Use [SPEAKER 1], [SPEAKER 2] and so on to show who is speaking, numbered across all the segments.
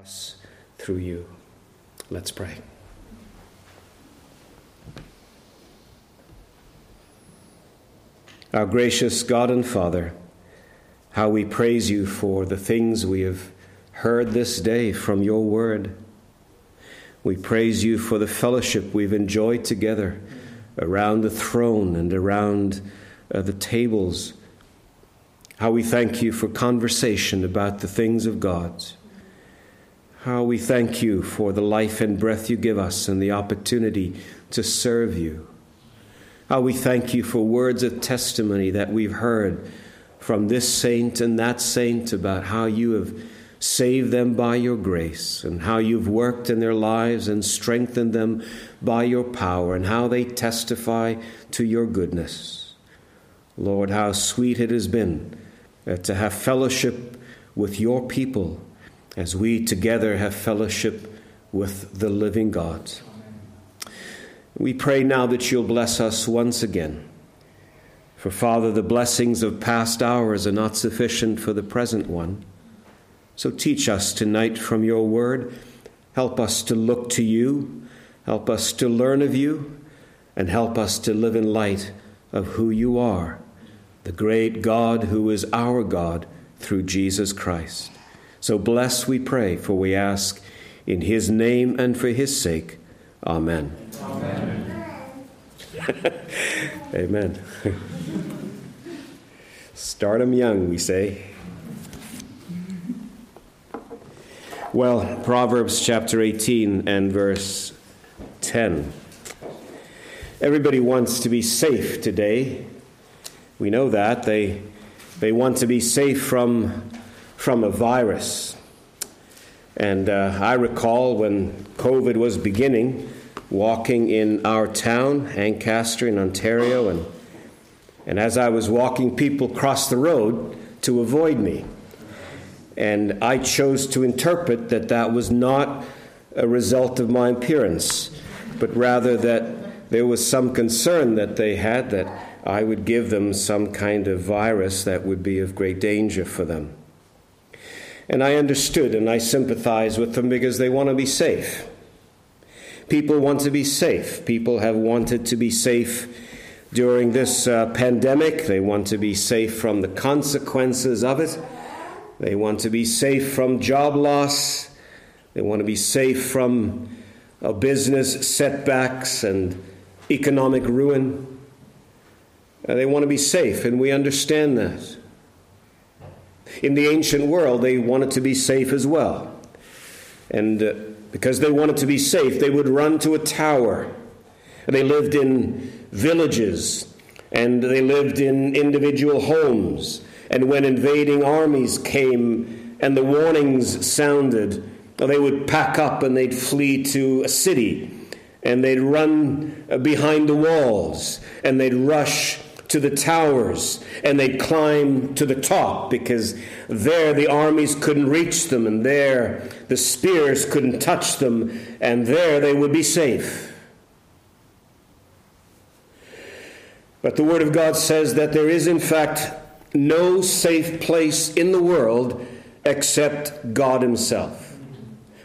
[SPEAKER 1] us through you. Let's pray. Our gracious God and Father, how we praise you for the things we have heard this day from your word. We praise you for the fellowship we've enjoyed together around the throne and around uh, the tables. How we thank you for conversation about the things of God. How we thank you for the life and breath you give us and the opportunity to serve you. How we thank you for words of testimony that we've heard from this saint and that saint about how you have saved them by your grace and how you've worked in their lives and strengthened them by your power and how they testify to your goodness. Lord, how sweet it has been uh, to have fellowship with your people as we together have fellowship with the living God. We pray now that you'll bless us once again. For, Father, the blessings of past hours are not sufficient for the present one. So teach us tonight from your word. Help us to look to you. Help us to learn of you. And help us to live in light of who you are, the great God who is our God through Jesus Christ. So bless, we pray, for we ask in his name and for his sake. Amen. Amen. Amen. Start them young, we say. Well, Proverbs chapter 18 and verse 10. Everybody wants to be safe today. We know that. They, they want to be safe from from a virus. And uh, I recall when COVID was beginning, walking in our town, Ancaster in Ontario, and, and as I was walking, people crossed the road to avoid me. And I chose to interpret that that was not a result of my appearance, but rather that there was some concern that they had that I would give them some kind of virus that would be of great danger for them. And I understood and I sympathize with them because they want to be safe. People want to be safe. People have wanted to be safe during this uh, pandemic. They want to be safe from the consequences of it. They want to be safe from job loss. They want to be safe from uh, business setbacks and economic ruin. Uh, they want to be safe, and we understand that. In the ancient world, they wanted to be safe as well. And uh, because they wanted to be safe, they would run to a tower. They lived in villages and they lived in individual homes. And when invading armies came and the warnings sounded, they would pack up and they'd flee to a city and they'd run behind the walls and they'd rush to the towers and they'd climb to the top because there the armies couldn't reach them and there the spears couldn't touch them and there they would be safe. But the Word of God says that there is, in fact, no safe place in the world except God Himself.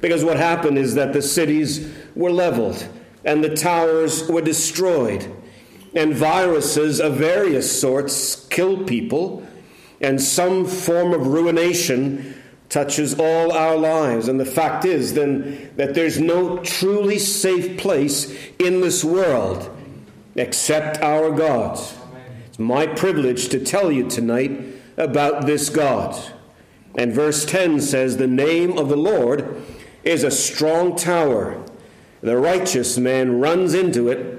[SPEAKER 1] Because what happened is that the cities were leveled and the towers were destroyed and viruses of various sorts kill people, and some form of ruination touches all our lives. And the fact is then that there's no truly safe place in this world except our God. It's my privilege to tell you tonight about this God. And verse 10 says, The name of the Lord is a strong tower. The righteous man runs into it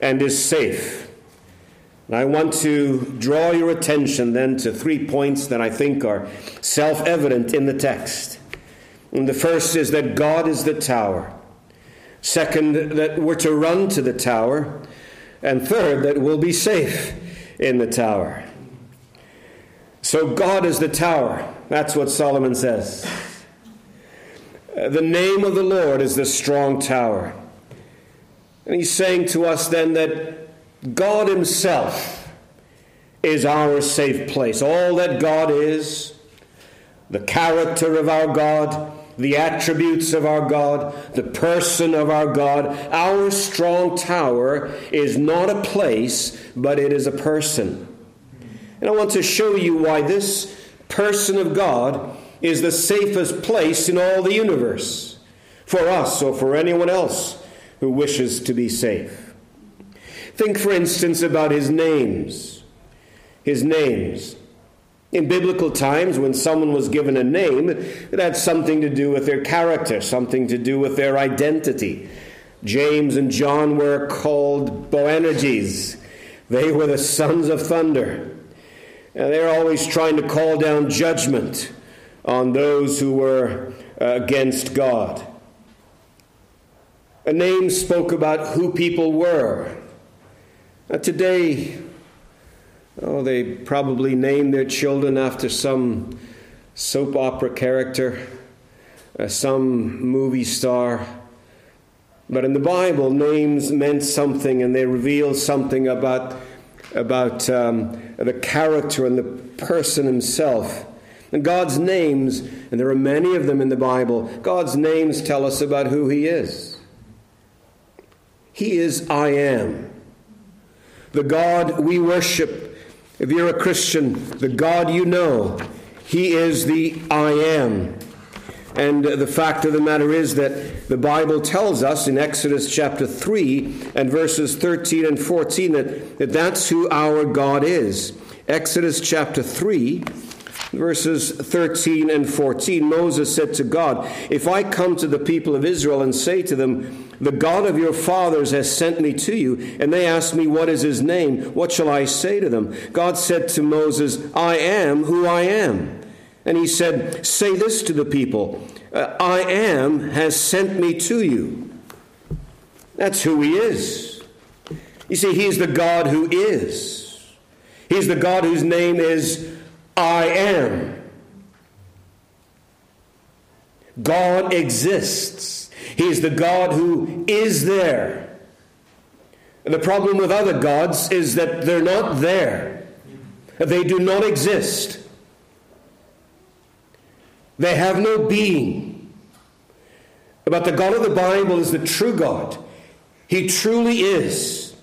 [SPEAKER 1] and is safe. And I want to draw your attention then to three points that I think are self evident in the text. And the first is that God is the tower. Second, that we're to run to the tower. And third, that we'll be safe in the tower. So, God is the tower. That's what Solomon says. The name of the Lord is the strong tower. And he's saying to us then that God Himself is our safe place. All that God is, the character of our God, the attributes of our God, the person of our God. Our strong tower is not a place, but it is a person. And I want to show you why this person of God is the safest place in all the universe for us or for anyone else who wishes to be safe. Think, for instance, about his names. His names. In biblical times, when someone was given a name, it had something to do with their character, something to do with their identity. James and John were called Boanerges. They were the sons of thunder. And they're always trying to call down judgment on those who were uh, against God. A name spoke about who people were. Now, today, oh, they probably name their children after some soap opera character, uh, some movie star. But in the Bible, names meant something and they reveal something about, about um, the character and the person himself. And God's names, and there are many of them in the Bible, God's names tell us about who He is. He is I am. The God we worship, if you're a Christian, the God you know, He is the I am. And uh, the fact of the matter is that the Bible tells us in Exodus chapter 3 and verses 13 and 14 that, that that's who our God is. Exodus chapter 3 verses 13 and 14, Moses said to God, If I come to the people of Israel and say to them, The God of your fathers has sent me to you, and they ask me, What is his name? What shall I say to them? God said to Moses, I am who I am. And he said, Say this to the people uh, I am has sent me to you. That's who he is. You see, he's the God who is. He's the God whose name is I am. God exists. He is the God who is there. And the problem with other gods is that they're not there, they do not exist, they have no being. But the God of the Bible is the true God. He truly is.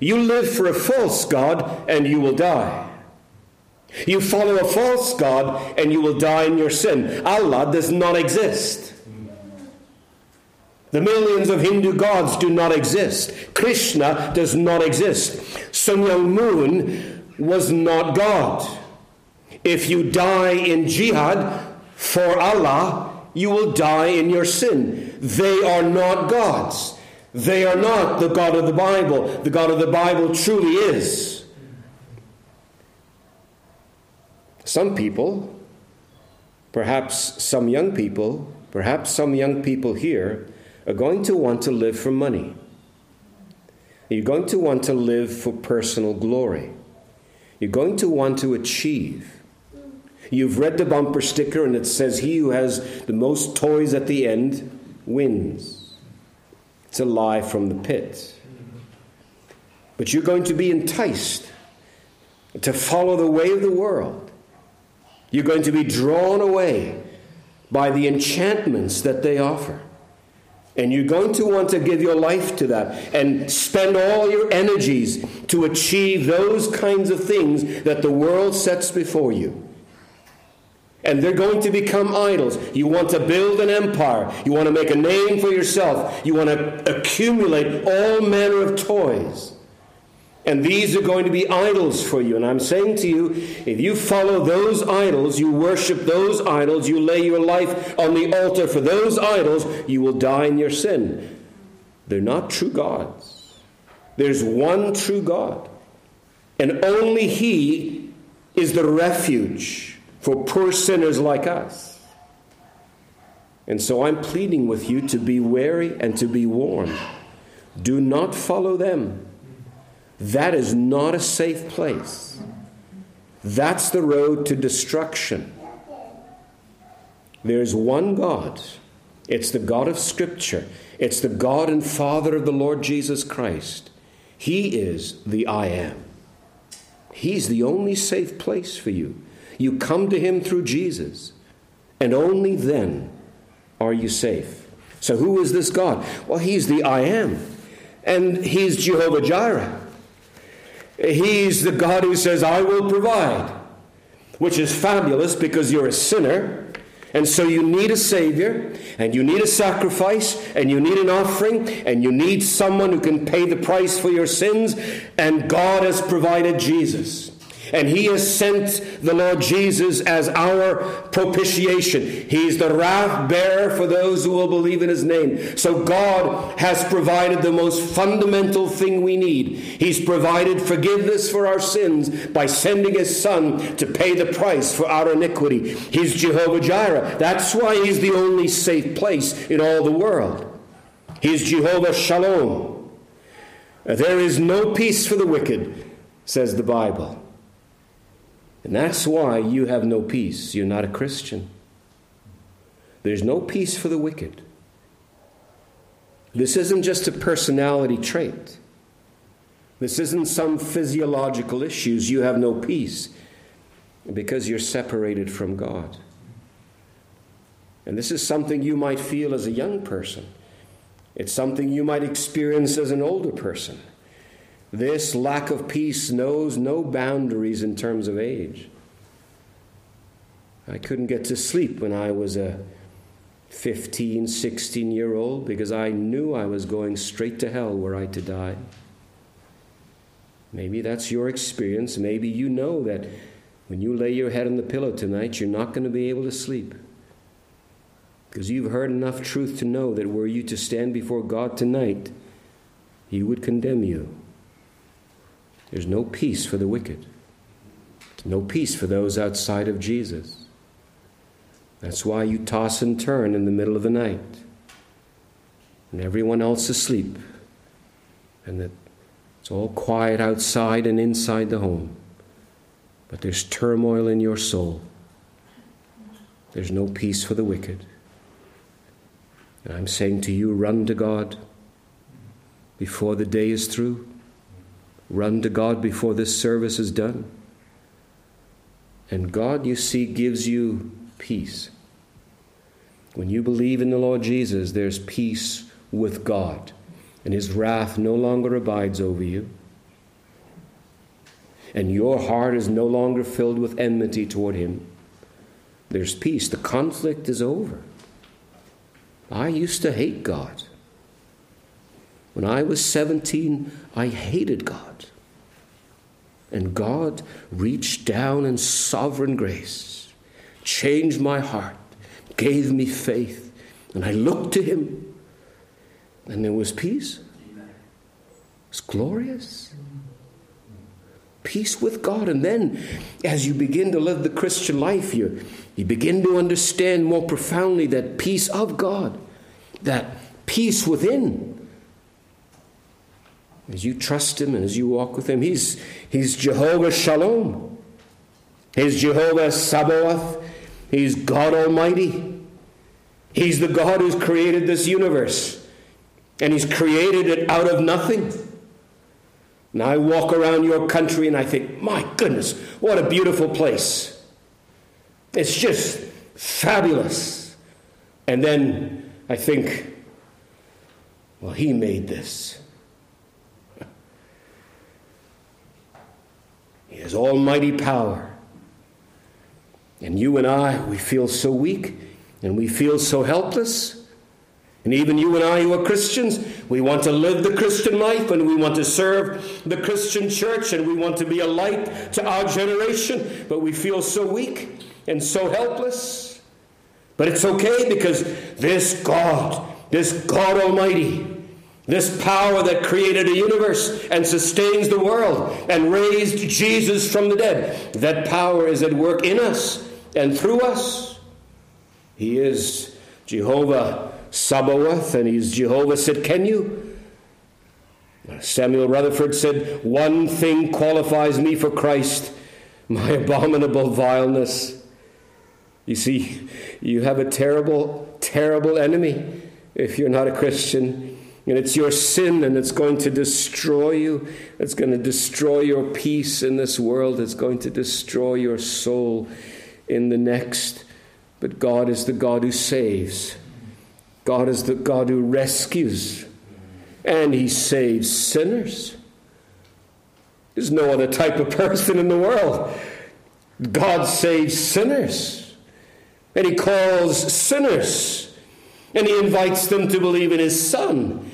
[SPEAKER 1] You live for a false God and you will die. You follow a false God and you will die in your sin. Allah does not exist. The millions of Hindu gods do not exist. Krishna does not exist. Sun Moon was not God. If you die in jihad for Allah, you will die in your sin. They are not gods. They are not the God of the Bible. The God of the Bible truly is. Some people, perhaps some young people, perhaps some young people here, are going to want to live for money. You're going to want to live for personal glory. You're going to want to achieve. You've read the bumper sticker and it says, He who has the most toys at the end wins. It's a lie from the pit. But you're going to be enticed to follow the way of the world. You're going to be drawn away by the enchantments that they offer. And you're going to want to give your life to that and spend all your energies to achieve those kinds of things that the world sets before you. And they're going to become idols. You want to build an empire. You want to make a name for yourself. You want to accumulate all manner of toys. And these are going to be idols for you. And I'm saying to you, if you follow those idols, you worship those idols, you lay your life on the altar for those idols, you will die in your sin. They're not true gods. There's one true God. And only He is the refuge for poor sinners like us. And so I'm pleading with you to be wary and to be warned. Do not follow them. That is not a safe place. That's the road to destruction. There's one God. It's the God of Scripture. It's the God and Father of the Lord Jesus Christ. He is the I am. He's the only safe place for you. You come to Him through Jesus, and only then are you safe. So, who is this God? Well, He's the I am, and He's Jehovah Jireh. He's the God who says, I will provide, which is fabulous because you're a sinner. And so you need a Savior, and you need a sacrifice, and you need an offering, and you need someone who can pay the price for your sins. And God has provided Jesus. And he has sent the Lord Jesus as our propitiation. He's the wrath bearer for those who will believe in his name. So God has provided the most fundamental thing we need. He's provided forgiveness for our sins by sending his son to pay the price for our iniquity. He's Jehovah Jireh. That's why he's the only safe place in all the world. He's Jehovah Shalom. There is no peace for the wicked, says the Bible. And that's why you have no peace. You're not a Christian. There's no peace for the wicked. This isn't just a personality trait. This isn't some physiological issues. You have no peace because you're separated from God. And this is something you might feel as a young person. It's something you might experience as an older person. This lack of peace knows no boundaries in terms of age. I couldn't get to sleep when I was a 15, 16 year old because I knew I was going straight to hell were I to die. Maybe that's your experience. Maybe you know that when you lay your head on the pillow tonight, you're not going to be able to sleep. Because you've heard enough truth to know that were you to stand before God tonight, He would condemn you. There's no peace for the wicked, no peace for those outside of Jesus. That's why you toss and turn in the middle of the night, and everyone else is asleep, and that it's all quiet outside and inside the home. But there's turmoil in your soul. There's no peace for the wicked. And I'm saying to you, run to God before the day is through. Run to God before this service is done. And God, you see, gives you peace. When you believe in the Lord Jesus, there's peace with God, and His wrath no longer abides over you. And your heart is no longer filled with enmity toward Him. There's peace. The conflict is over. I used to hate God. When I was 17, I hated God. And God reached down in sovereign grace, changed my heart, gave me faith, and I looked to Him, and there was peace. It's glorious. Peace with God. And then, as you begin to live the Christian life, you, you begin to understand more profoundly that peace of God, that peace within as you trust Him and as you walk with Him. He's, he's Jehovah Shalom. He's Jehovah Sabaoth. He's God Almighty. He's the God who's created this universe. And He's created it out of nothing. And I walk around your country and I think, my goodness, what a beautiful place. It's just fabulous. And then I think, well, He made this. He has almighty power. And you and I, we feel so weak and we feel so helpless. And even you and I who are Christians, we want to live the Christian life and we want to serve the Christian church and we want to be a light to our generation, but we feel so weak and so helpless. But it's okay because this God, this God Almighty, this power that created a universe and sustains the world and raised Jesus from the dead, that power is at work in us and through us. He is Jehovah Sabaoth and he's Jehovah Tsidkenu. Samuel Rutherford said, One thing qualifies me for Christ my abominable vileness. You see, you have a terrible, terrible enemy if you're not a Christian. And it's your sin, and it's going to destroy you. It's going to destroy your peace in this world. It's going to destroy your soul in the next. But God is the God who saves. God is the God who rescues and he saves sinners. There's no other type of person in the world. God saves sinners. And he calls sinners. And he invites them to believe in his Son.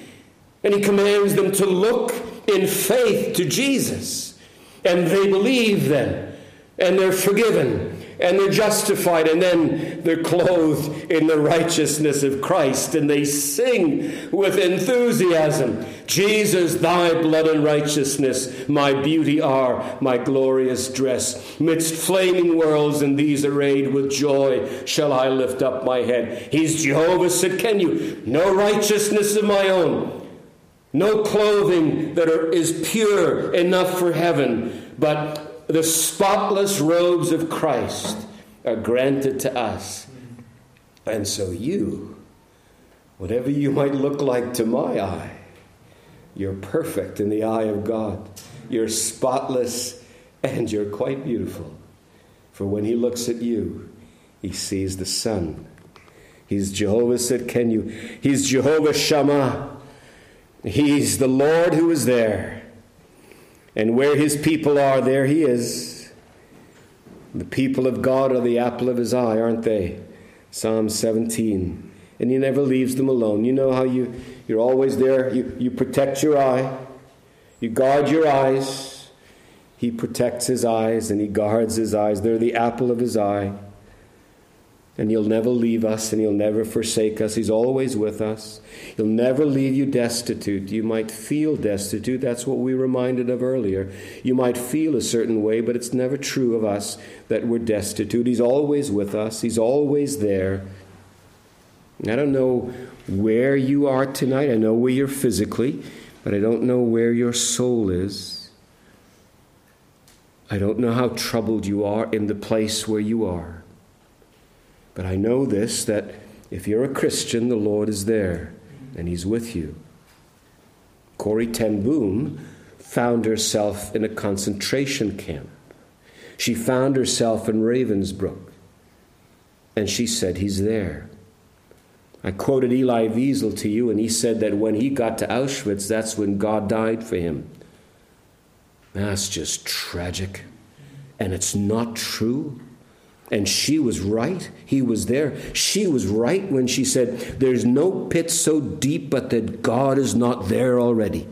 [SPEAKER 1] And he commands them to look in faith to Jesus. And they believe then. And they're forgiven and they're justified, and then they're clothed in the righteousness of Christ, and they sing with enthusiasm Jesus, thy blood and righteousness, my beauty are, my glorious dress. Midst flaming worlds, and these arrayed with joy, shall I lift up my head. He's Jehovah Tsidkenu? no righteousness of my own. No clothing that are, is pure enough for heaven, but the spotless robes of Christ are granted to us. And so you, whatever you might look like to my eye, you're perfect in the eye of God. You're spotless and you're quite beautiful. For when he looks at you, he sees the Son. He's Jehovah Tsidkenu? He's Jehovah Shammah. He's the Lord who is there. And where his people are, there he is. The people of God are the apple of his eye, aren't they? Psalm 17. And he never leaves them alone. You know how you, you're always there. You, you protect your eye, you guard your eyes. He protects his eyes and he guards his eyes. They're the apple of his eye. And He'll never leave us and He'll never forsake us. He's always with us. He'll never leave you destitute. You might feel destitute. That's what we reminded of earlier. You might feel a certain way, but it's never true of us that we're destitute. He's always with us, He's always there. I don't know where you are tonight. I know where you're physically, but I don't know where your soul is. I don't know how troubled you are in the place where you are. But I know this that if you're a Christian, the Lord is there and He's with you. Corrie ten Boom found herself in a concentration camp. She found herself in Ravensbrück, and she said, He's there. I quoted Elie Wiesel to you, and he said that when he got to Auschwitz, that's when God died for him. That's just tragic. And it's not true. And she was right. He was there. She was right when she said, There's no pit so deep but that God is not there already.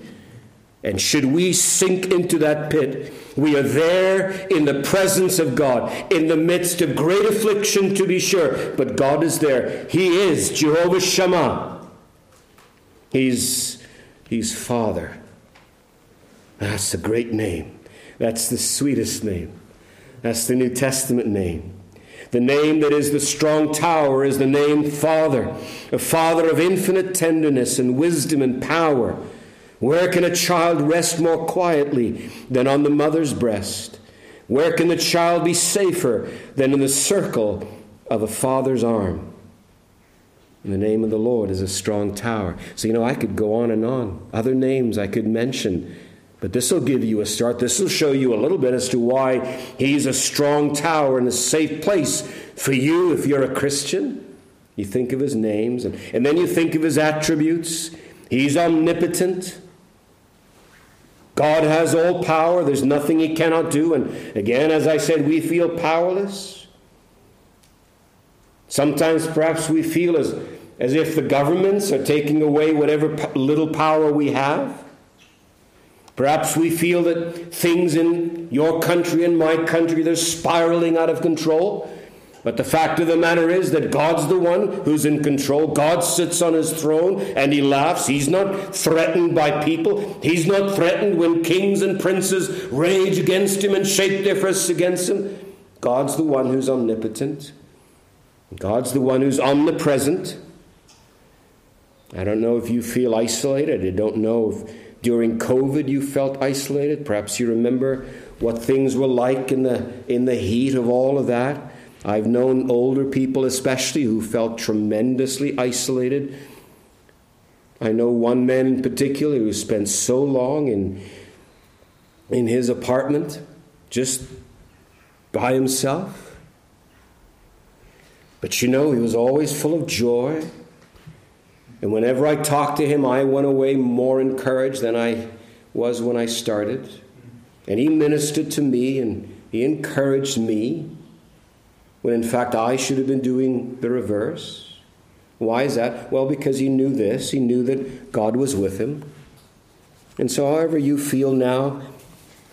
[SPEAKER 1] And should we sink into that pit, we are there in the presence of God, in the midst of great affliction, to be sure, but God is there. He is Jehovah Shammah. He's, he's Father. That's a great name. That's the sweetest name. That's the New Testament name. The name that is the strong tower is the name Father, a Father of infinite tenderness and wisdom and power. Where can a child rest more quietly than on the mother's breast? Where can the child be safer than in the circle of a father's arm? And the name of the Lord is a strong tower. So, you know, I could go on and on. Other names I could mention but this will give you a start. This will show you a little bit as to why he's a strong tower and a safe place for you if you're a Christian. You think of his names, and, and then you think of his attributes. He's omnipotent. God has all power. There's nothing he cannot do. And again, as I said, we feel powerless. Sometimes perhaps we feel as, as if the governments are taking away whatever little power we have. Perhaps we feel that things in your country and my country they're spiraling out of control. But the fact of the matter is that God's the one who's in control. God sits on his throne and he laughs. He's not threatened by people. He's not threatened when kings and princes rage against him and shake their fists against him. God's the one who's omnipotent. God's the one who's omnipresent. I don't know if you feel isolated. I don't know if during COVID, you felt isolated. Perhaps you remember what things were like in the, in the heat of all of that. I've known older people, especially, who felt tremendously isolated. I know one man in particular who spent so long in, in his apartment, just by himself. But you know, he was always full of joy. And whenever I talked to him, I went away more encouraged than I was when I started. And he ministered to me and he encouraged me when in fact I should have been doing the reverse. Why is that? Well, because he knew this. He knew that God was with him. And so, however you feel now,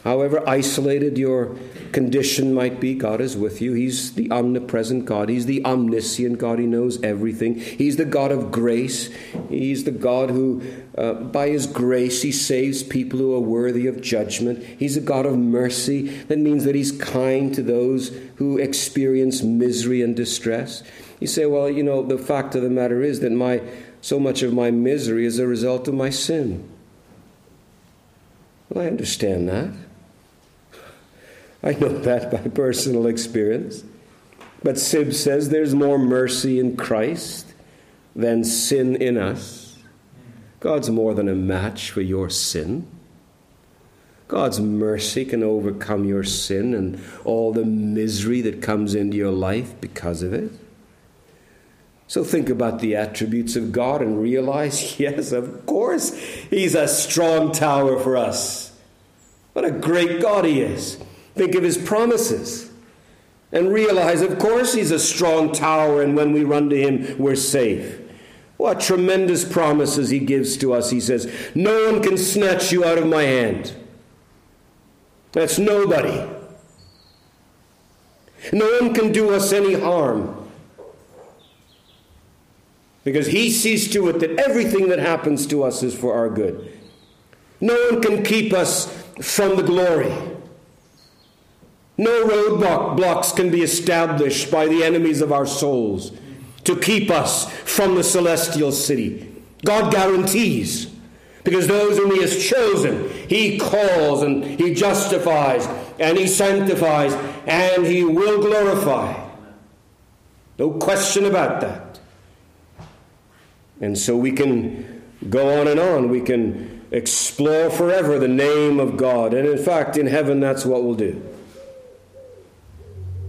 [SPEAKER 1] However isolated your condition might be, God is with you. He's the omnipresent God. He's the omniscient God. He knows everything. He's the God of grace. He's the God who, uh, by His grace, He saves people who are worthy of judgment. He's a God of mercy. That means that He's kind to those who experience misery and distress. You say, well, you know, the fact of the matter is that my so much of my misery is a result of my sin. Well, I understand that. I know that by personal experience. But Sibbes says there's more mercy in Christ than sin in us. God's more than a match for your sin. God's mercy can overcome your sin and all the misery that comes into your life because of it. So think about the attributes of God and realize yes, of course, He's a strong tower for us. What a great God He is. Think of his promises and realize, of course, he's a strong tower, and when we run to him, we're safe. What tremendous promises he gives to us. He says, No one can snatch you out of my hand. That's nobody. No one can do us any harm. Because he sees to it that everything that happens to us is for our good. No one can keep us from the glory. No roadblocks can be established by the enemies of our souls to keep us from the celestial city. God guarantees. Because those whom He has chosen, He calls and He justifies and He sanctifies and He will glorify. No question about that. And so we can go on and on. We can explore forever the name of God. And in fact, in heaven, that's what we'll do.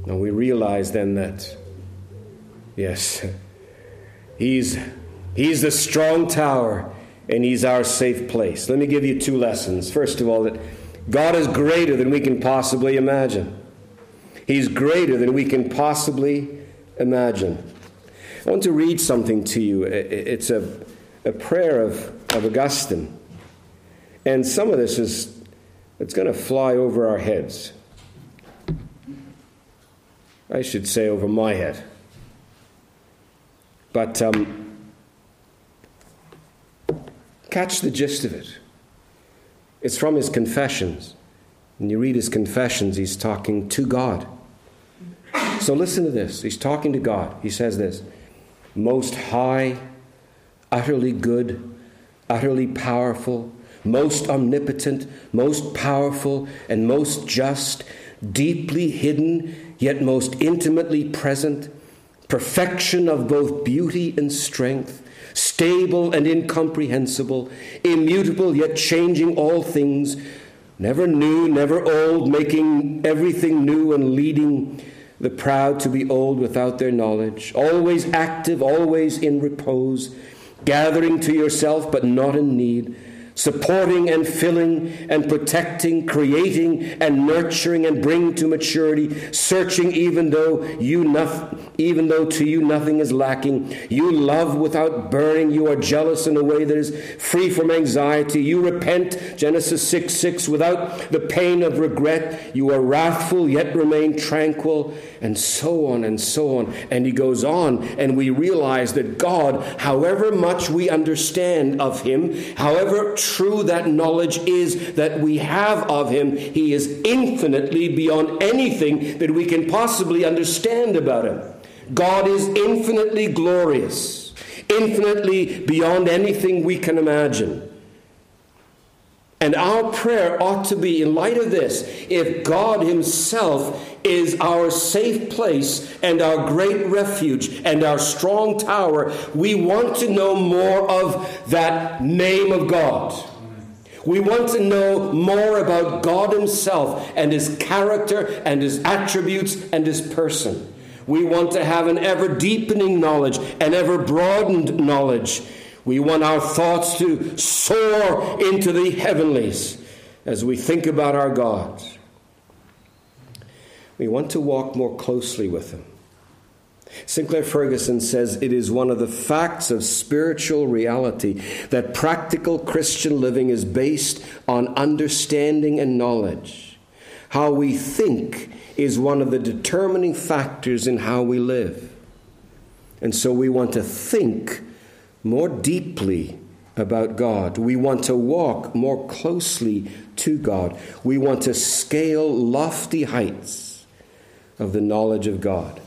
[SPEAKER 1] And we realize then that, yes, He's, he's the strong tower and He's our safe place. Let me give you two lessons. First of all, that God is greater than we can possibly imagine. He's greater than we can possibly imagine. I want to read something to you. It's a, a prayer of, of Augustine. And some of this is, it's going to fly over our heads. I should say over my head. But um, catch the gist of it. It's from his confessions. When you read his confessions, he's talking to God. So listen to this. He's talking to God. He says this Most high, utterly good, utterly powerful, most omnipotent, most powerful, and most just, deeply hidden yet most intimately present, perfection of both beauty and strength, stable and incomprehensible, immutable yet changing all things, never new, never old, making everything new and leading the proud to be old without their knowledge, always active, always in repose, gathering to yourself but not in need supporting and filling and protecting, creating and nurturing and bringing to maturity, searching even though you nothing, even though to you nothing is lacking. You love without burning. You are jealous in a way that is free from anxiety. You repent, Genesis 6 6, without the pain of regret. You are wrathful yet remain tranquil, and so on and so on. And he goes on, and we realize that God, however much we understand of him, however true that knowledge is that we have of Him, He is infinitely beyond anything that we can possibly understand about Him. God is infinitely glorious, infinitely beyond anything we can imagine. And our prayer ought to be, in light of this, if God Himself is our safe place and our great refuge and our strong tower, we want to know more of that name of God. We want to know more about God Himself and His character and His attributes and His person. We want to have an ever deepening knowledge, an ever broadened knowledge We want our thoughts to soar into the heavenlies as we think about our God. We want to walk more closely with Him. Sinclair Ferguson says it is one of the facts of spiritual reality that practical Christian living is based on understanding and knowledge. How we think is one of the determining factors in how we live. And so we want to think more deeply about God. We want to walk more closely to God. We want to scale lofty heights of the knowledge of God.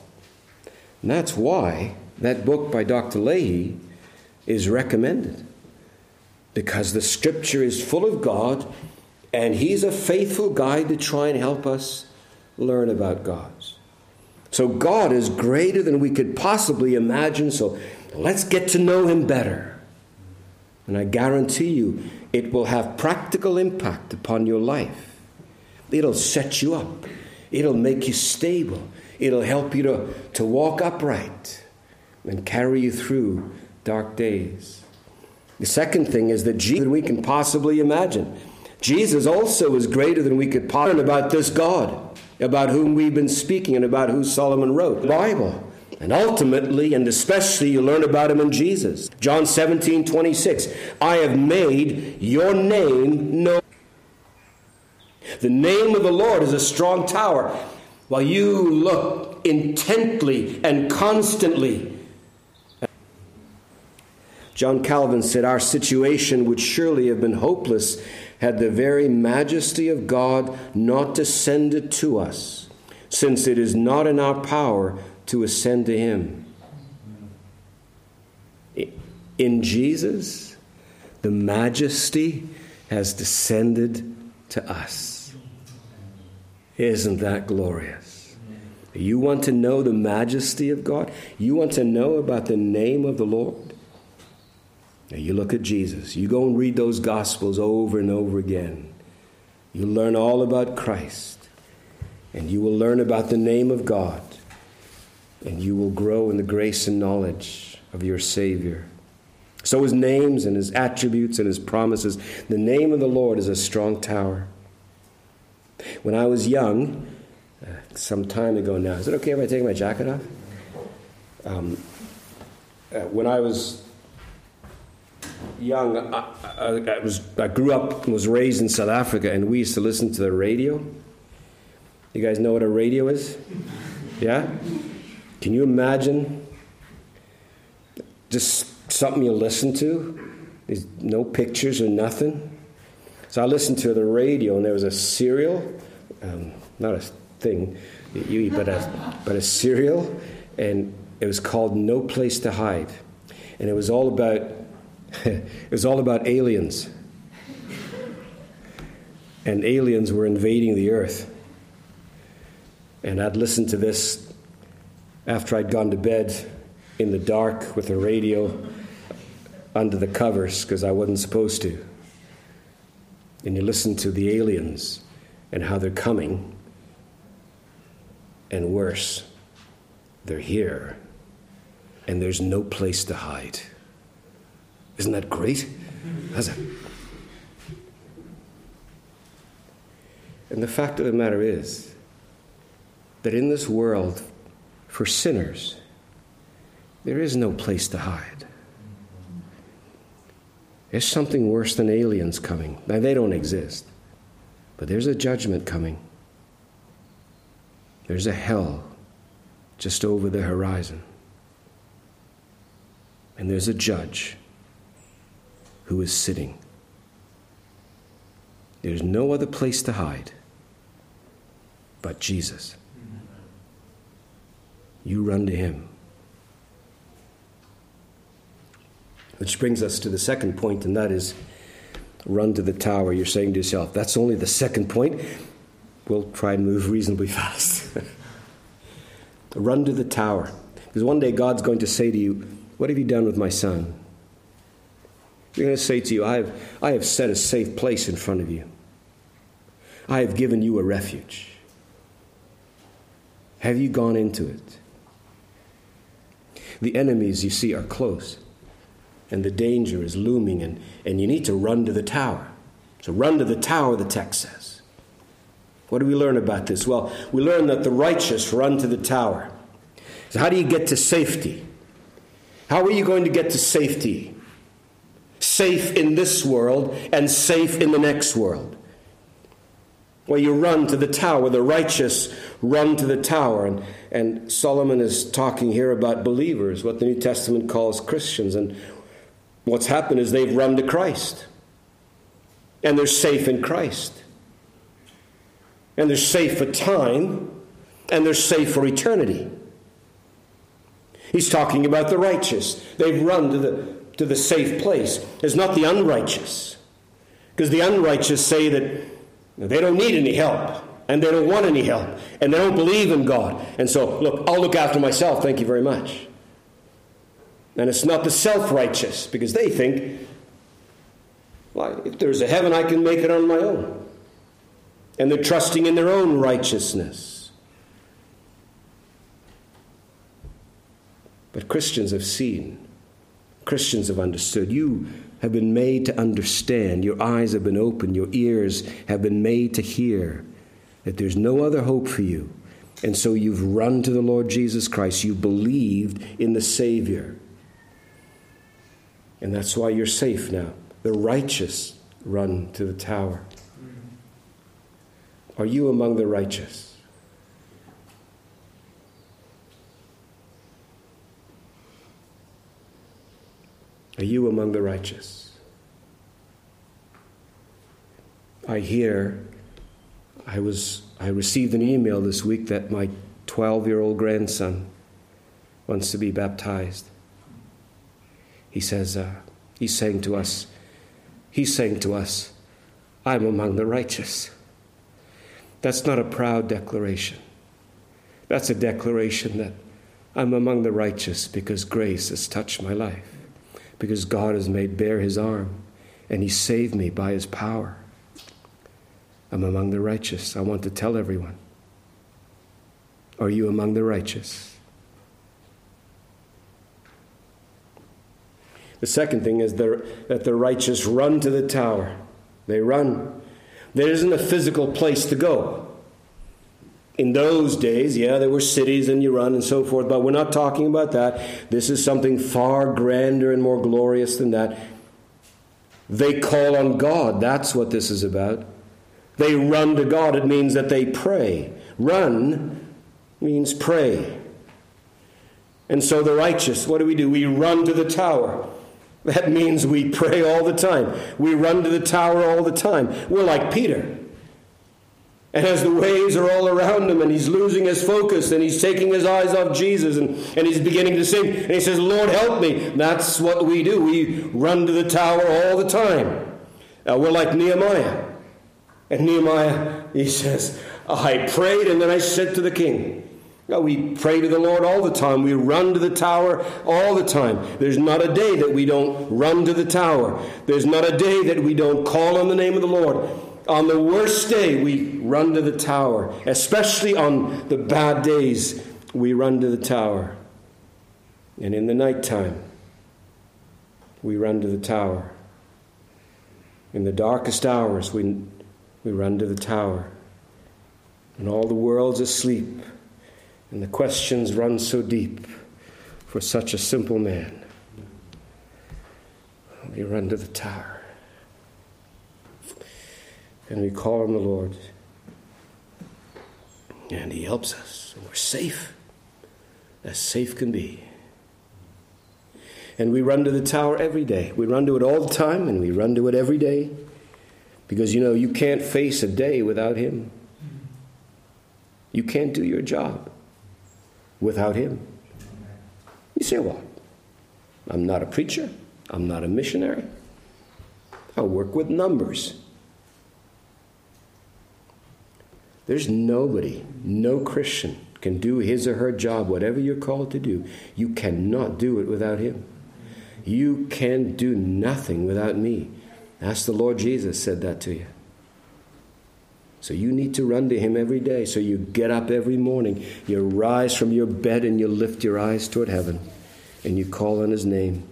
[SPEAKER 1] And that's why that book by Dr. Leahy is recommended. Because the scripture is full of God, and He's a faithful guide to try and help us learn about God. So God is greater than we could possibly imagine, so let's get to know Him better. And I guarantee you, it will have practical impact upon your life. It'll set you up, it'll make you stable, It'll help you to, to walk upright and carry you through dark days. The second thing is that Jesus we can possibly imagine. Jesus also is greater than we could possibly about this God, about whom we've been speaking and about who Solomon wrote. The Bible. And ultimately, and especially, you learn about him in Jesus. John 17, 26. I have made your name known. The name of the Lord is a strong tower while you look intently and constantly. John Calvin said, Our situation would surely have been hopeless had the very majesty of God not descended to us, since it is not in our power to ascend to Him. In Jesus, the majesty has descended to us. Isn't that glorious? You want to know the majesty of God? You want to know about the name of the Lord? Now you look at Jesus. You go and read those Gospels over and over again. You learn all about Christ. And you will learn about the name of God. And you will grow in the grace and knowledge of your Savior. So his names and his attributes and his promises. The name of the Lord is a strong tower. When I was young, uh, some time ago now, is it okay if I take my jacket off? Um, uh, when I was young, I, I, I, was, I grew up and was raised in South Africa, and we used to listen to the radio. You guys know what a radio is? Yeah? Can you imagine just something you listen to? There's no pictures or nothing. So I listened to the radio, and there was a serial, um, not a thing you eat, but a, but a serial, and it was called No Place to Hide, and it was all about it was all about aliens, and aliens were invading the earth. And I'd listen to this after I'd gone to bed in the dark with the radio under the covers because I wasn't supposed to and you listen to the aliens and how they're coming, and worse, they're here, and there's no place to hide. Isn't that great? How's it? And the fact of the matter is that in this world, for sinners, there is no place to hide. There's something worse than aliens coming. Now, they don't exist, but there's a judgment coming. There's a hell just over the horizon. And there's a judge who is sitting. There's no other place to hide but Jesus. You run to him. Which brings us to the second point, and that is run to the tower. You're saying to yourself, that's only the second point. We'll try and move reasonably fast. run to the tower. Because one day God's going to say to you, What have you done with my son? You're going to say to you, I have, I have set a safe place in front of you. I have given you a refuge. Have you gone into it? The enemies you see are close. and the danger is looming, and, and you need to run to the tower. So run to the tower, the text says. What do we learn about this? Well, we learn that the righteous run to the tower. So, how do you get to safety? How are you going to get to safety? Safe in this world and safe in the next world. Well, you run to the tower. The righteous run to the tower. And, and Solomon is talking here about believers, what the New Testament calls Christians. And what's happened is they've run to Christ. And they're safe in Christ. And they're safe for time. And they're safe for eternity. He's talking about the righteous. They've run to the, to the safe place. It's not the unrighteous. Because the unrighteous say that they don't need any help and they don't want any help and they don't believe in God. And so, look, I'll look after myself. Thank you very much. And it's not the self righteous because they think, well, if there's a heaven, I can make it on my own. And they're trusting in their own righteousness. But Christians have seen, Christians have understood. You have been made to understand, your eyes have been opened, your ears have been made to hear that there's no other hope for you. And so you've run to the Lord Jesus Christ. You believed in the Savior. And that's why you're safe now. The righteous run to the tower. Are you among the righteous? Are you among the righteous? I hear, I was, I received an email this week that my 12 year old grandson wants to be baptized. He says, uh, he's saying to us, he's saying to us, I'm among the righteous. That's not a proud declaration. That's a declaration that I'm among the righteous because grace has touched my life because God has made bare his arm and he saved me by his power. I'm among the righteous. I want to tell everyone. Are you among the righteous? The second thing is that the righteous run to the tower. They run. There isn't a physical place to go in those days, yeah, there were cities and you run and so forth, but we're not talking about that. This is something far grander and more glorious than that. They call on God. That's what this is about. They run to God. It means that they pray. Run means pray. And so the righteous, what do we do? We run to the tower. That means we pray all the time. We run to the tower all the time. We're like Peter. And as the waves are all around him and he's losing his focus and he's taking his eyes off Jesus and, and he's beginning to sing and he says, Lord, help me. That's what we do. We run to the tower all the time. Uh, we're like Nehemiah. And Nehemiah, he says, I prayed and then I said to the king, we pray to the Lord all the time. We run to the tower all the time. There's not a day that we don't run to the tower. There's not a day that we don't call on the name of the Lord. On the worst day, we run to the tower. Especially on the bad days, we run to the tower. And in the nighttime, we run to the tower. In the darkest hours, we, we run to the tower. And all the world's asleep, and the questions run so deep for such a simple man. We run to the tower and we call on the Lord. And He helps us, and we're safe, as safe can be. And we run to the tower every day. We run to it all the time, and we run to it every day. Because you know, you can't face a day without Him. You can't do your job without Him. You say, well, I'm not a preacher, I'm not a missionary. I work with numbers. There's nobody, no Christian can do his or her job, whatever you're called to do. You cannot do it without him. You can do nothing without me. Ask the Lord Jesus said that to you. So you need to run to him every day. So you get up every morning, you rise from your bed and you lift your eyes toward heaven and you call on his name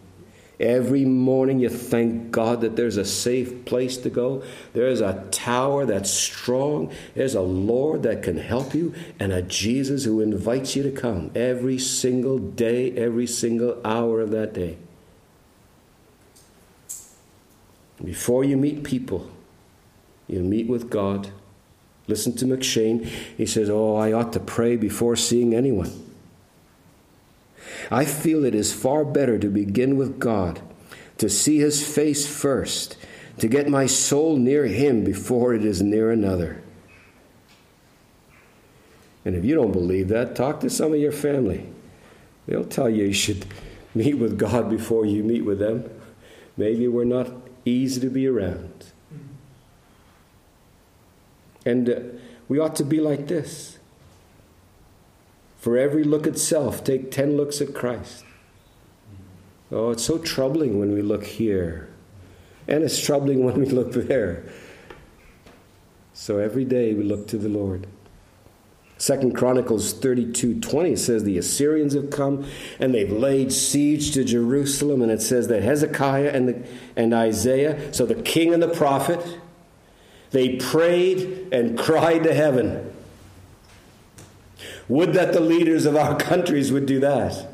[SPEAKER 1] Every morning you thank God that there's a safe place to go. There's a tower that's strong. There's a Lord that can help you and a Jesus who invites you to come every single day, every single hour of that day. Before you meet people, you meet with God. Listen to M'Cheyne. He says, Oh, I ought to pray before seeing anyone. I feel it is far better to begin with God, to see His face first, to get my soul near Him before it is near another. And if you don't believe that, talk to some of your family. They'll tell you you should meet with God before you meet with them. Maybe we're not easy to be around. And uh, we ought to be like this. For every look at self, take 10 looks at Christ. Oh, it's so troubling when we look here, and it's troubling when we look there. So every day we look to the Lord. Second Chronicles 32 20 says the Assyrians have come and they've laid siege to Jerusalem, and it says that Hezekiah and, the, and Isaiah, so the king and the prophet, they prayed and cried to heaven. Would that the leaders of our countries would do that.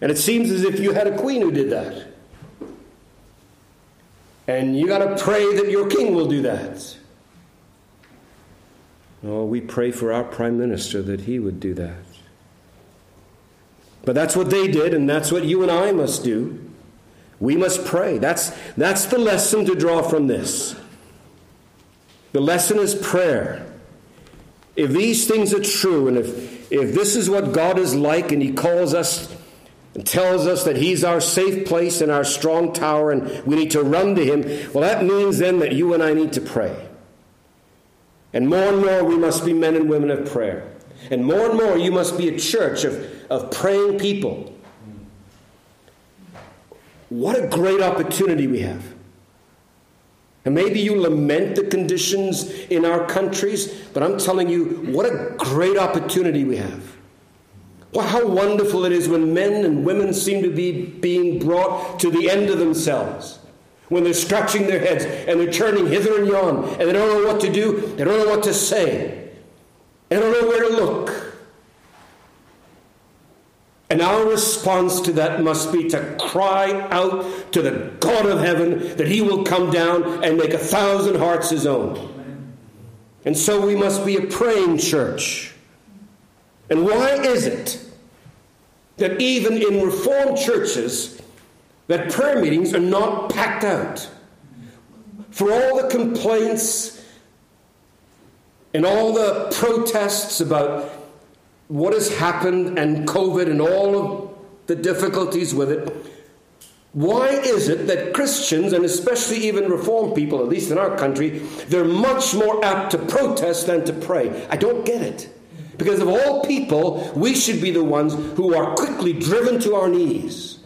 [SPEAKER 1] And it seems as if you had a queen who did that. And you got to pray that your king will do that. Oh, we pray for our prime minister that he would do that. But that's what they did, and that's what you and I must do. We must pray. That's, that's the lesson to draw from this. The lesson is prayer. If these things are true, and if, if this is what God is like, and He calls us and tells us that He's our safe place and our strong tower, and we need to run to Him, well, that means then that you and I need to pray. And more and more, we must be men and women of prayer. And more and more, you must be a church of, of praying people. What a great opportunity we have. And maybe you lament the conditions in our countries, but I'm telling you, what a great opportunity we have. Well, how wonderful it is when men and women seem to be being brought to the end of themselves. When they're scratching their heads and they're turning hither and yon, and they don't know what to do, they don't know what to say, they don't know where to look. And our response to that must be to cry out to the God of heaven that He will come down and make a thousand hearts His own. And so we must be a praying church. And why is it that even in Reformed churches, that prayer meetings are not packed out? For all the complaints and all the protests about what has happened and COVID and all of the difficulties with it, why is it that Christians, and especially even Reformed people, at least in our country, they're much more apt to protest than to pray? I don't get it. Because of all people, we should be the ones who are quickly driven to our knees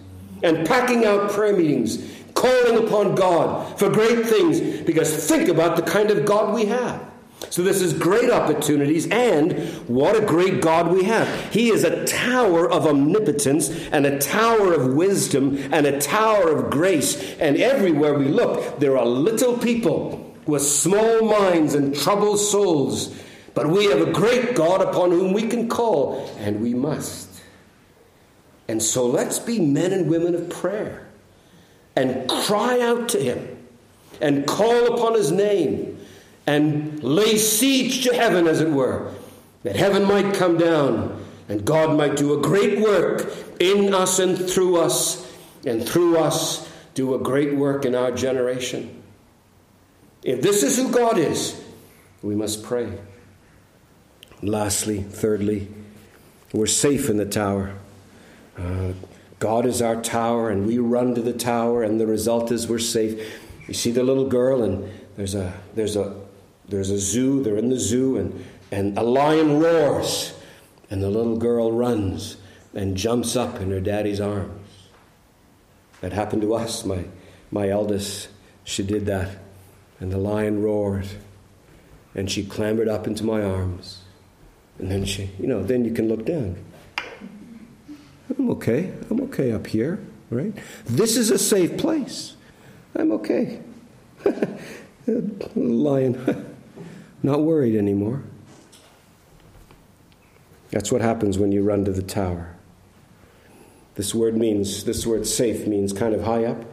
[SPEAKER 1] and packing out prayer meetings, calling upon God for great things. Because think about the kind of God we have. So, this is great opportunities, and what a great God we have. He is a tower of omnipotence, and a tower of wisdom, and a tower of grace. And everywhere we look, there are little people with small minds and troubled souls. But we have a great God upon whom we can call, and we must. And so, let's be men and women of prayer and cry out to Him and call upon His name and lay siege to heaven, as it were, that heaven might come down and God might do a great work in us and through us, and through us do a great work in our generation. If this is who God is, we must pray. Lastly, thirdly, we're safe in the tower. Uh, God is our tower, and we run to the tower, and the result is we're safe. You see the little girl, and there's a there's a there's a zoo, they're in the zoo, and, and a lion roars, and the little girl runs and jumps up in her daddy's arms. That happened to us. My, my eldest, she did that. And the lion roared, and she clambered up into my arms. And then she, you know, then you can look down. I'm okay. I'm okay up here. right? This is a safe place. I'm okay. Lion, not worried anymore. That's what happens when you run to the tower. This word means, this word safe means kind of high up.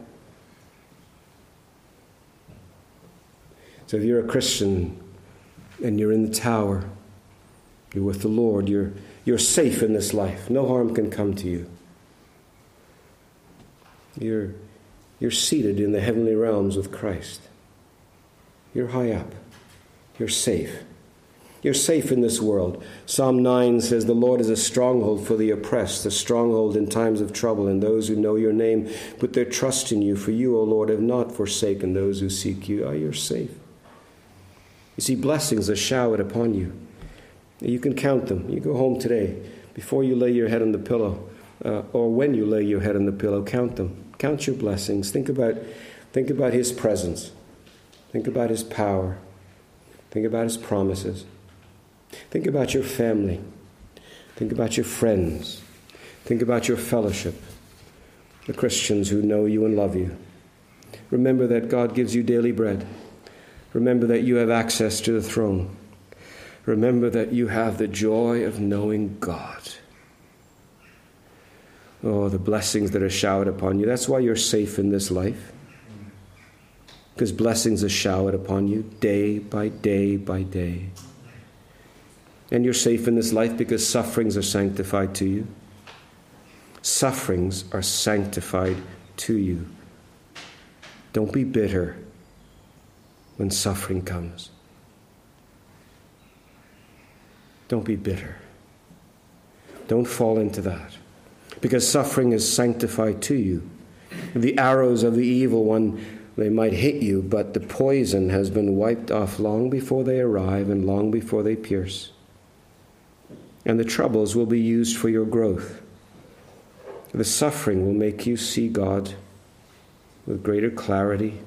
[SPEAKER 1] So if you're a Christian and you're in the tower, you're with the Lord, you're, you're safe in this life. No harm can come to you. You're, you're seated in the heavenly realms with Christ. You're high up. You're safe. You're safe in this world. Psalm 9 says, The Lord is a stronghold for the oppressed, a stronghold in times of trouble, and those who know your name put their trust in you. For you, O Lord, have not forsaken those who seek you. Oh, you're safe. You see, blessings are showered upon you. You can count them. You go home today, before you lay your head on the pillow, uh, or when you lay your head on the pillow, count them. Count your blessings. Think about, think about His presence. Think about His power. Think about His promises. Think about your family. Think about your friends. Think about your fellowship, the Christians who know you and love you. Remember that God gives you daily bread. Remember that you have access to the throne. Remember that you have the joy of knowing God. Oh, the blessings that are showered upon you. That's why you're safe in this life. Because blessings are showered upon you day by day by day. And you're safe in this life because sufferings are sanctified to you. Sufferings are sanctified to you. Don't be bitter when suffering comes. Don't be bitter. Don't fall into that. Because suffering is sanctified to you. The arrows of the evil one, they might hit you, but the poison has been wiped off long before they arrive and long before they pierce and the troubles will be used for your growth. The suffering will make you see God with greater clarity,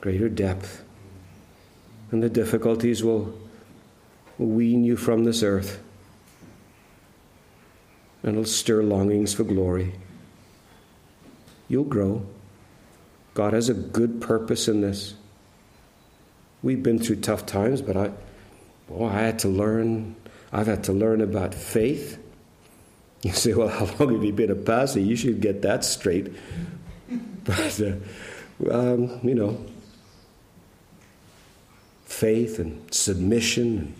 [SPEAKER 1] greater depth, and the difficulties will wean you from this earth and it'll stir longings for glory. You'll grow. God has a good purpose in this. We've been through tough times, but I, boy, I had to learn I've had to learn about faith. You say, well, how long have you been a pastor? You should get that straight. But, uh, um, you know, faith and submission and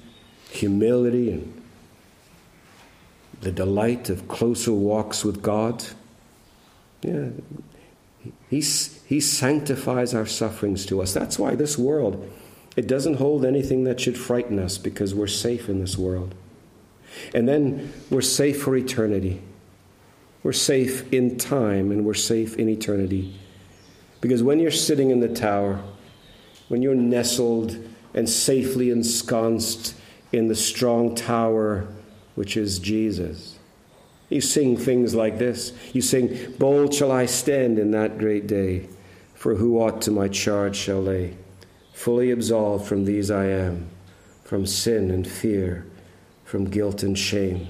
[SPEAKER 1] humility and the delight of closer walks with God. Yeah, he, he sanctifies our sufferings to us. That's why this world it doesn't hold anything that should frighten us because we're safe in this world. And then we're safe for eternity. We're safe in time and we're safe in eternity. Because when you're sitting in the tower, when you're nestled and safely ensconced in the strong tower, which is Jesus, you sing things like this. You sing, Bold shall I stand in that great day, for who aught to my charge shall lay? Fully absolved from these I am, from sin and fear, from guilt and shame.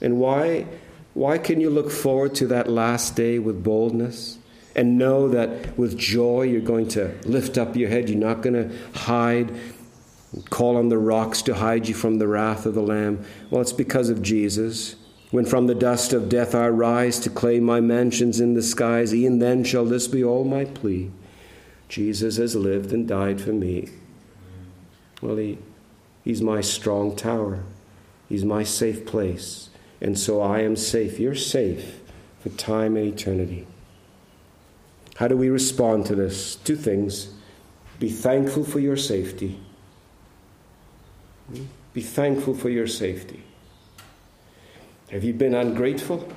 [SPEAKER 1] And why, why can you look forward to that last day with boldness and know that with joy you're going to lift up your head? You're not going to hide, call on the rocks to hide you from the wrath of the Lamb. Well, it's because of Jesus. When from the dust of death I rise to claim my mansions in the skies, e'en then shall this be all my plea. Jesus has lived and died for me. Well, he, he's my strong tower. He's my safe place. And so I am safe. You're safe for time and eternity. How do we respond to this? Two things. Be thankful for your safety. Hmm? Be thankful for your safety. Have you been ungrateful?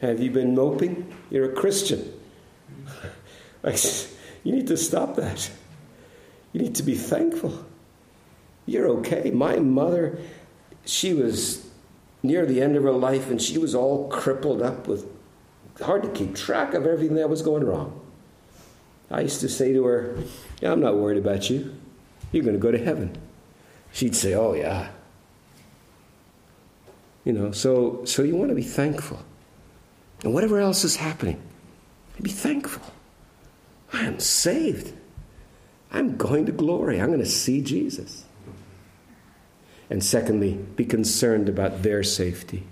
[SPEAKER 1] Have you been moping? You're a Christian. You need to stop that. You need to be thankful. You're okay. My mother, she was near the end of her life and she was all crippled up with hard to keep track of everything that was going wrong. I used to say to her, yeah, I'm not worried about you. You're going to go to heaven. She'd say, Oh, yeah. You know, so, so you want to be thankful. And whatever else is happening, be thankful. I am saved. I'm going to glory. I'm going to see Jesus. And secondly, be concerned about their safety.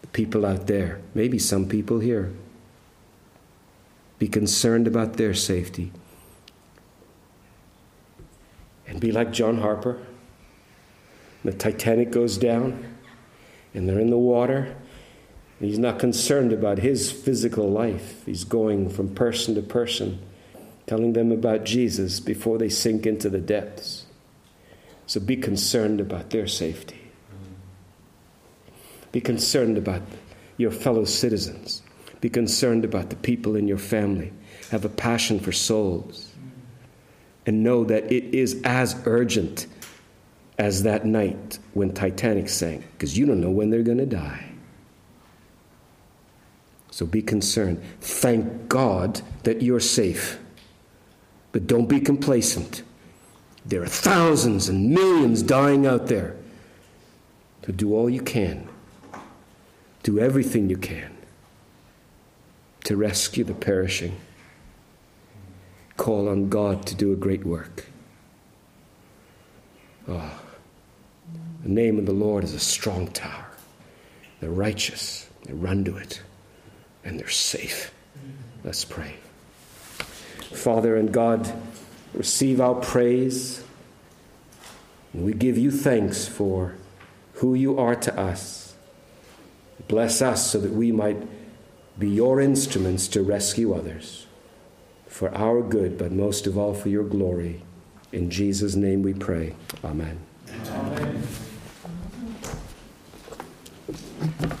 [SPEAKER 1] The people out there, maybe some people here. Be concerned about their safety. And be like John Harper. The Titanic goes down, and they're in the water. He's not concerned about his physical life. He's going from person to person, telling them about Jesus before they sink into the depths. So be concerned about their safety. Be concerned about your fellow citizens. Be concerned about the people in your family. Have a passion for souls. And know that it is as urgent as that night when Titanic sank, because you don't know when they're going to die. So be concerned. Thank God that you're safe. But don't be complacent. There are thousands and millions dying out there. To do all you can, do everything you can to rescue the perishing. Call on God to do a great work. Oh, the name of the Lord is a strong tower. The righteous, they run to it, and they're safe. Let's pray. Father and God, receive our praise. And we give you thanks for who you are to us. Bless us so that we might be your instruments to rescue others for our good, but most of all for your glory. In Jesus' name we pray. Amen. Amen. Thank you.